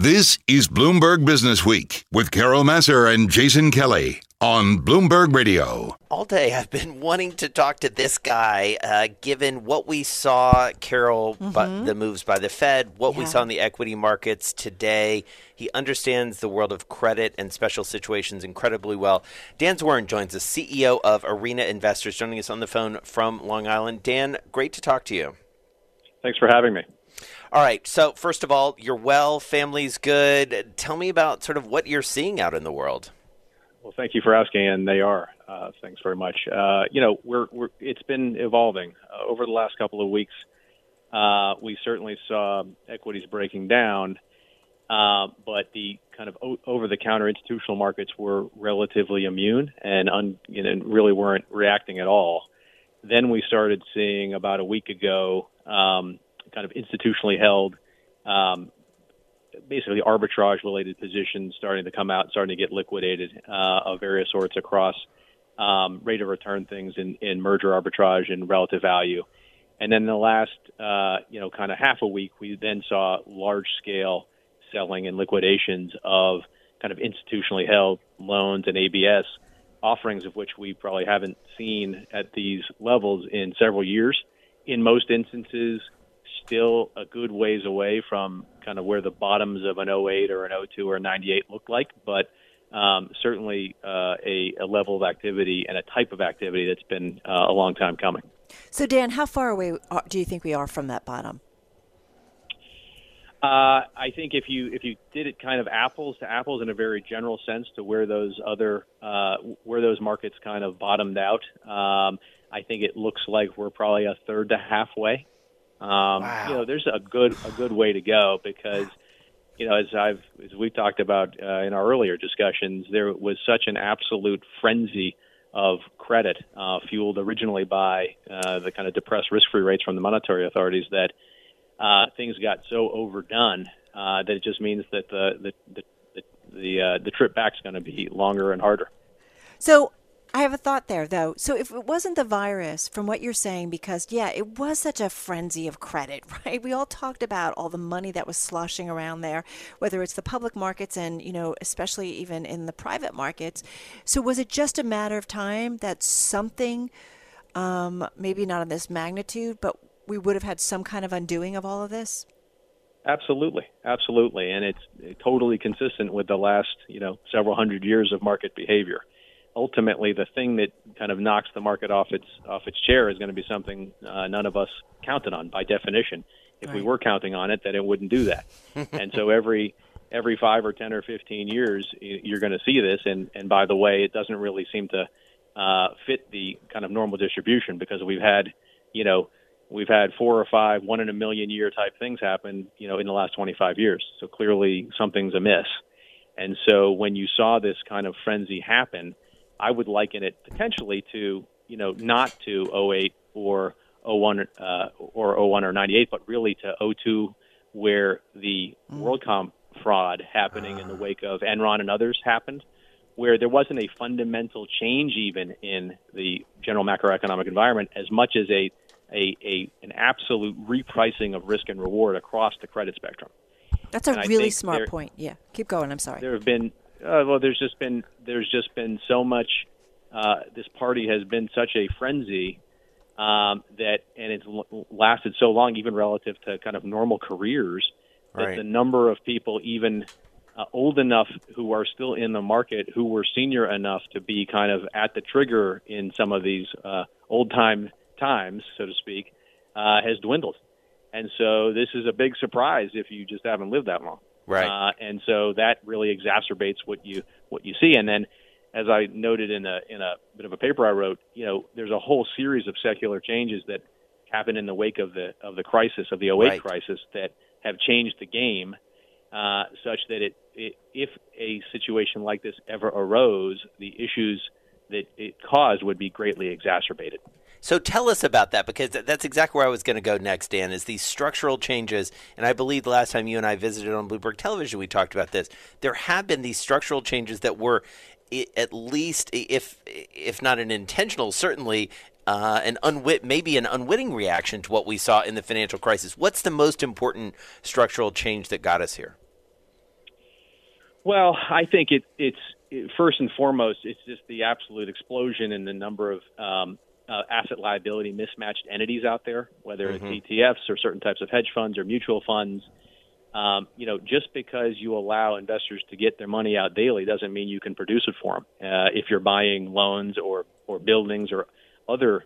This is Bloomberg Business Week with Carol Massar and Jason Kelly on Bloomberg Radio. All day I've been wanting to talk to this guy, uh, given what we saw, Carol, mm-hmm. but the moves by the Fed, what yeah. we saw in the equity markets today. He understands the world of credit and special situations incredibly well. Dan Zwirn joins us, CEO of Arena Investors, joining us on the phone from Long Island. Dan, great to talk to you. Thanks for having me. All right. So, first of all, you're well, family's good. Tell me about sort of what you're seeing out in the world. Well, thank you for asking, and they are. Uh, thanks very much. Uh, you know, we're, we're it's been evolving uh, over the last couple of weeks. Uh, we certainly saw equities breaking down, uh, but the kind of o- over-the-counter institutional markets were relatively immune and un, you know really weren't reacting at all. Then we started seeing about a week ago um, kind of institutionally held, um, basically arbitrage related positions starting to come out, starting to get liquidated uh, of various sorts across um, rate of return things in, in merger arbitrage and relative value. And then the last, uh, you know, kind of half a week, we then saw large scale selling and liquidations of kind of institutionally held loans and ABS offerings of which we probably haven't seen at these levels in several years. In most instances, still a good ways away from kind of where the bottoms of an 08 or an 02 or a 98 look like, but um, certainly uh, a, a, level of activity and a type of activity that's been uh, a long time coming. So, Dan, how far away do you think we are from that bottom? Uh, I think if you if you did it kind of apples to apples in a very general sense to where those other uh, where those markets kind of bottomed out, um, I think it looks like we're probably a third to halfway. Um, wow. You know, there's a good a good way to go because you know, as I've as we talked about uh, in our earlier discussions, there was such an absolute frenzy of credit uh, fueled originally by uh, the kind of depressed risk-free rates from the monetary authorities that uh, things got so overdone uh, that it just means that the the the the, uh, the trip back is going to be longer and harder. So I have a thought there, though. So, if it wasn't the virus, from what you're saying, because, yeah, it was such a frenzy of credit, right? We all talked about all the money that was sloshing around there, whether it's the public markets and, you know, especially even in the private markets. So, was it just a matter of time that something, um, maybe not on this magnitude, but we would have had some kind of undoing of all of this? Absolutely, absolutely, and it's totally consistent with the last, you know, several hundred years of market behavior ultimately the thing that kind of knocks the market off its off its chair is going to be something uh, none of us counted on by definition. If right. we were counting on it, then it wouldn't do that. and so every every five or ten or fifteen years, you're going to see this. And and by the way, it doesn't really seem to uh, fit the kind of normal distribution because we've had, you know, we've had four or five one in a million year type things happen, you know, in the last 25 years. So clearly something's amiss. And so when you saw this kind of frenzy happen, I would liken it potentially to, you know, not to 08 or 01 uh, or 01 or 98, but really to 02, where the mm. WorldCom fraud happening in the wake of Enron and others happened, where there wasn't a fundamental change even in the general macroeconomic environment as much as a, a, a an absolute repricing of risk and reward across the credit spectrum. That's a and really smart there, point. Yeah, keep going. I'm sorry. There have been uh, well, there's just been there's just been so much. Uh, this party has been such a frenzy um, that, and it's l- lasted so long, even relative to kind of normal careers, that right. the number of people, even uh, old enough, who are still in the market, who were senior enough to be kind of at the trigger in some of these uh, old time times, so to speak, uh, has dwindled. And so this is a big surprise if you just haven't lived that long. Right. Uh, and so that really exacerbates what you what you see. And then, as I noted in a in a bit of a paper I wrote, you know, there's a whole series of secular changes that happened in the wake of the of the crisis of the 08 right. crisis that have changed the game, uh, such that it, it if a situation like this ever arose, the issues that it caused would be greatly exacerbated. So tell us about that because that's exactly where I was going to go next, Dan, is these structural changes. And I believe the last time you and I visited on Bloomberg Television, we talked about this. There have been these structural changes that were at least, if if not an intentional, certainly uh, an unwit, maybe an unwitting reaction to what we saw in the financial crisis. What's the most important structural change that got us here? Well, I think it, it's it, first and foremost, it's just the absolute explosion in the number of um, uh, asset liability mismatched entities out there, whether mm-hmm. it's ETFs or certain types of hedge funds or mutual funds. Um, you know, just because you allow investors to get their money out daily doesn't mean you can produce it for them. Uh, if you're buying loans or or buildings or other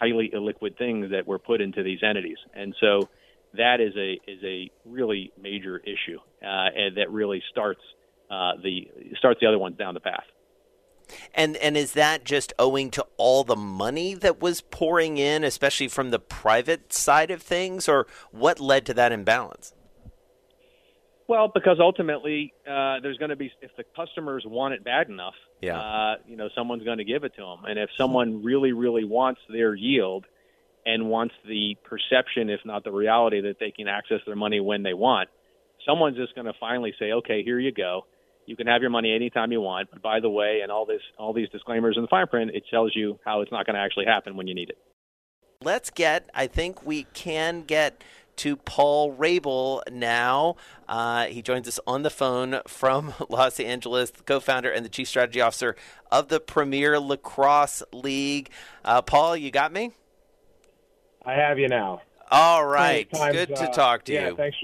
highly illiquid things that were put into these entities, and so that is a is a really major issue, uh, and that really starts uh, the starts the other ones down the path. And and is that just owing to all the money that was pouring in, especially from the private side of things, or what led to that imbalance? Well, because ultimately, uh, there's going to be if the customers want it bad enough, yeah. Uh, you know, someone's going to give it to them. And if someone really, really wants their yield and wants the perception, if not the reality, that they can access their money when they want, someone's just going to finally say, "Okay, here you go. You can have your money anytime you want." But by the way, and all this, all these disclaimers in the fine print, it tells you how it's not going to actually happen when you need it. Let's get. I think we can get to Paul Rabil now. Uh, he joins us on the phone from Los Angeles, the co founder and the chief strategy officer of the Premier Lacrosse League. Uh, Paul, you got me? I have you now. All right. Times, Good to uh, talk to yeah, you. Thanks.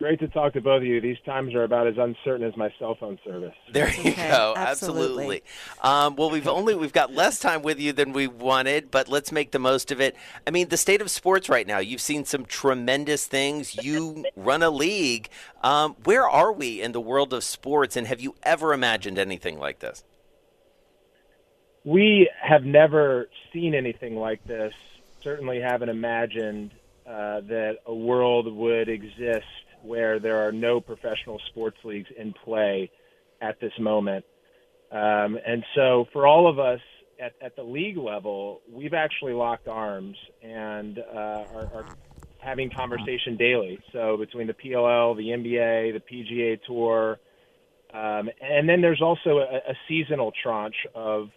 Great to talk to both of you. These times are about as uncertain as my cell phone service. There you okay, go. Absolutely. absolutely. Um, well, we've only we've got less time with you than we wanted, but let's make the most of it. I mean, the state of sports right now. You've seen some tremendous things. You run a league. Um, where are we in the world of sports, and have you ever imagined anything like this? We have never seen anything like this. Certainly, haven't imagined uh, that a world would exist where there are no professional sports leagues in play at this moment. Um, and so, for all of us at, at the league level, we've actually locked arms and uh, are, are having conversation daily. So, between the PLL, the NBA, the PGA Tour, um, and then there's also a, a seasonal tranche of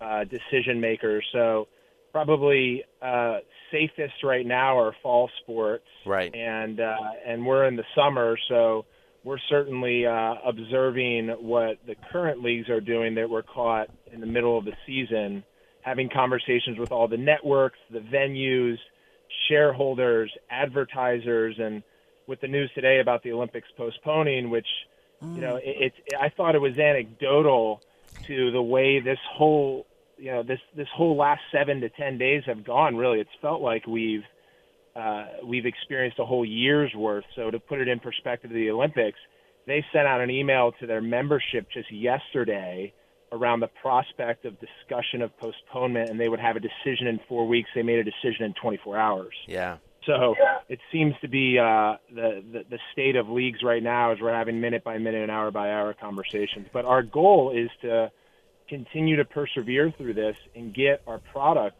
uh, decision makers. So, probably uh, safest right now are fall sports. Right. And uh, and we're in the summer, so we're certainly uh, observing what the current leagues are doing that were caught in the middle of the season, having conversations with all the networks, the venues, shareholders, advertisers, and with the news today about the Olympics postponing, which mm. you know, it, it, I thought it was anecdotal to the way this whole you know this this whole last seven to ten days have gone. Really, it's felt like we've uh, we've experienced a whole year's worth. So to put it in perspective, the Olympics, they sent out an email to their membership just yesterday around the prospect of discussion of postponement, and they would have a decision in four weeks. They made a decision in 24 hours. Yeah. So it seems to be uh, the, the the state of leagues right now is we're having minute by minute and hour by hour conversations. But our goal is to continue to persevere through this and get our product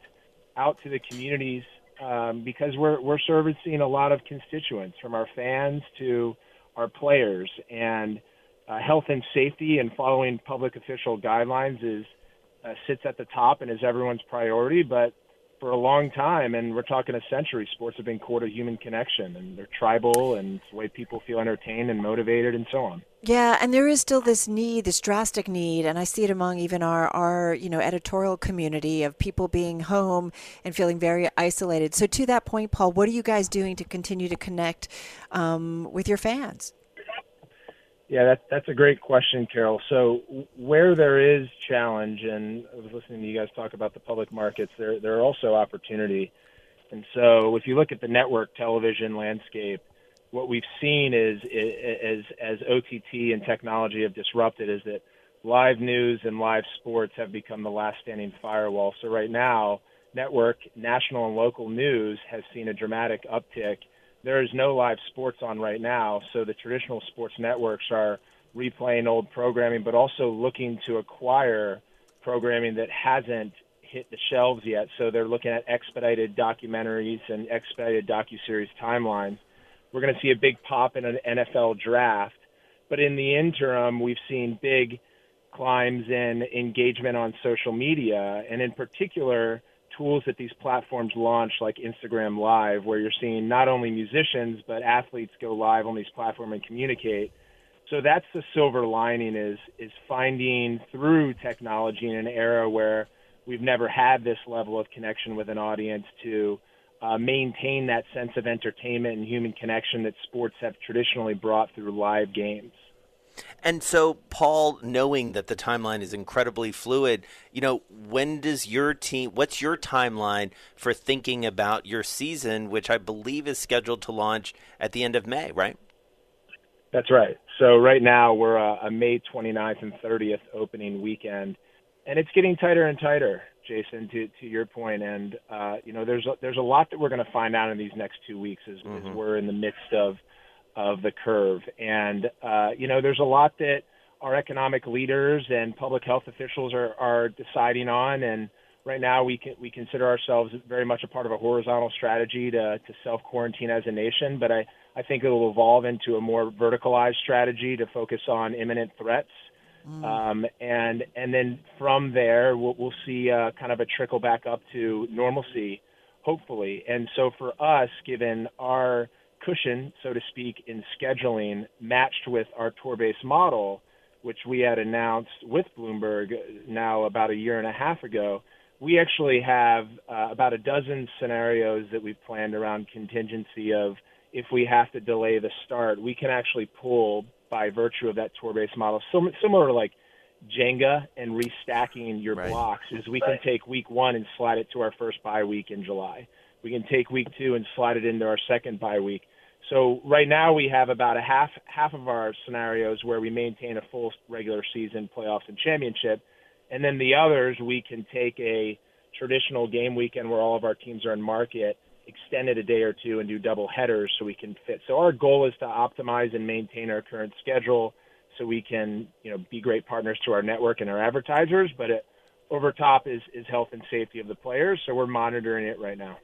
out to the communities um, because we're we're servicing a lot of constituents from our fans to our players. And uh, health and safety and following public official guidelines is uh, sits at the top and is everyone's priority but for a long time, and we're talking a century, sports have been core to human connection, and they're tribal, and the way people feel entertained and motivated, and so on. Yeah, and there is still this need, this drastic need, and I see it among even our, our you know editorial community of people being home and feeling very isolated. So to that point, Paul, what are you guys doing to continue to connect um, with your fans? Yeah, that, that's a great question, Carol. So where there is challenge, and I was listening to you guys talk about the public markets, there there are also opportunity. And so if you look at the network television landscape, what we've seen is, is as OTT and technology have disrupted is that live news and live sports have become the last standing firewall. So right now, network, national and local news has seen a dramatic uptick there is no live sports on right now, so the traditional sports networks are replaying old programming, but also looking to acquire programming that hasn't hit the shelves yet. So they're looking at expedited documentaries and expedited docuseries timelines. We're going to see a big pop in an NFL draft, but in the interim, we've seen big climbs in engagement on social media, and in particular tools that these platforms launch, like Instagram Live, where you're seeing not only musicians but athletes go live on these platforms and communicate. so that's the silver lining is is finding through technology in an era where we've never had this level of connection with an audience to uh, maintain that sense of entertainment and human connection that sports have traditionally brought through live games. And so, Paul, knowing that the timeline is incredibly fluid, you know, when does your team, what's your timeline for thinking about your season, which I believe is scheduled to launch at the end of May, right? That's right. So, right now, we're a, a May 29th and 30th opening weekend, and it's getting tighter and tighter. Jason, to, to your point, and uh, you know, there's a, there's a lot that we're going to find out in these next two weeks as, mm-hmm. as we're in the midst of of the curve. And, uh, you know, there's a lot that our economic leaders and public health officials are, are deciding on. And right now we can, we consider ourselves very much a part of a horizontal strategy to, to self quarantine as a nation. But I, I think it will evolve into a more verticalized strategy to focus on imminent threats. Mm. Um, and and then from there we'll, we'll see uh, kind of a trickle back up to normalcy, hopefully. And so for us, given our cushion, so to speak, in scheduling matched with our tour based model, which we had announced with Bloomberg now about a year and a half ago. We actually have uh, about a dozen scenarios that we've planned around contingency of if we have to delay the start, we can actually pull by virtue of that tour based model, similar to like Jenga and restacking your right. blocks, is we can take week one and slide it to our first bye week in July. We can take week two and slide it into our second bye week. So right now we have about a half half of our scenarios where we maintain a full regular season, playoffs, and championship, and then the others we can take a traditional game weekend where all of our teams are in market, extend it a day or two, and do double headers so we can fit. So our goal is to optimize and maintain our current schedule so we can you know be great partners to our network and our advertisers, but it, over top is is health and safety of the players. So we're monitoring it right now.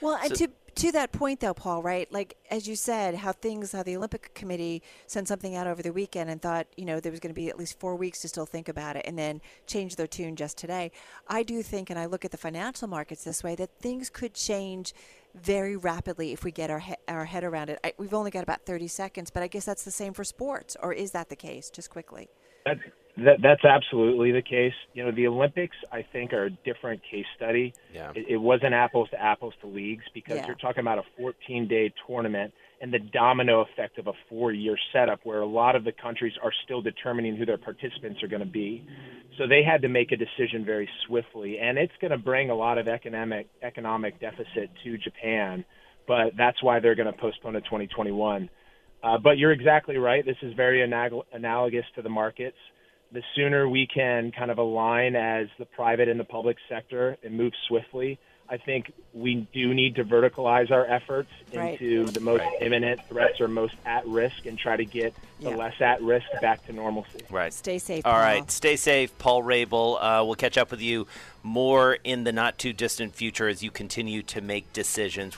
Well, and so, to to that point though paul right like as you said how things how the olympic committee sent something out over the weekend and thought you know there was going to be at least four weeks to still think about it and then change their tune just today. I do think and i look at the financial markets this way that things could change very rapidly if we get our, he- our head around it. I, we've only got about 30 seconds but i guess that's the same for sports or is that the case? Just quickly. That's that, that's absolutely the case. You know, the Olympics, I think, are a different case study. Yeah. It, it wasn't apples to apples to leagues because yeah. you're talking about a 14 day tournament and the domino effect of a four year setup where a lot of the countries are still determining who their participants are going to be. So they had to make a decision very swiftly. And it's going to bring a lot of economic, economic deficit to Japan, but that's why they're going to postpone to 2021. Uh, but you're exactly right. This is very anal- analogous to the markets the sooner we can kind of align as the private and the public sector and move swiftly, I think we do need to verticalize our efforts right. into the most right. imminent threats or most at risk and try to get the yeah. less at risk back to normalcy. Right. Stay safe. All Paul. right. Stay safe, Paul Rabil. Uh, we'll catch up with you more in the not too distant future as you continue to make decisions.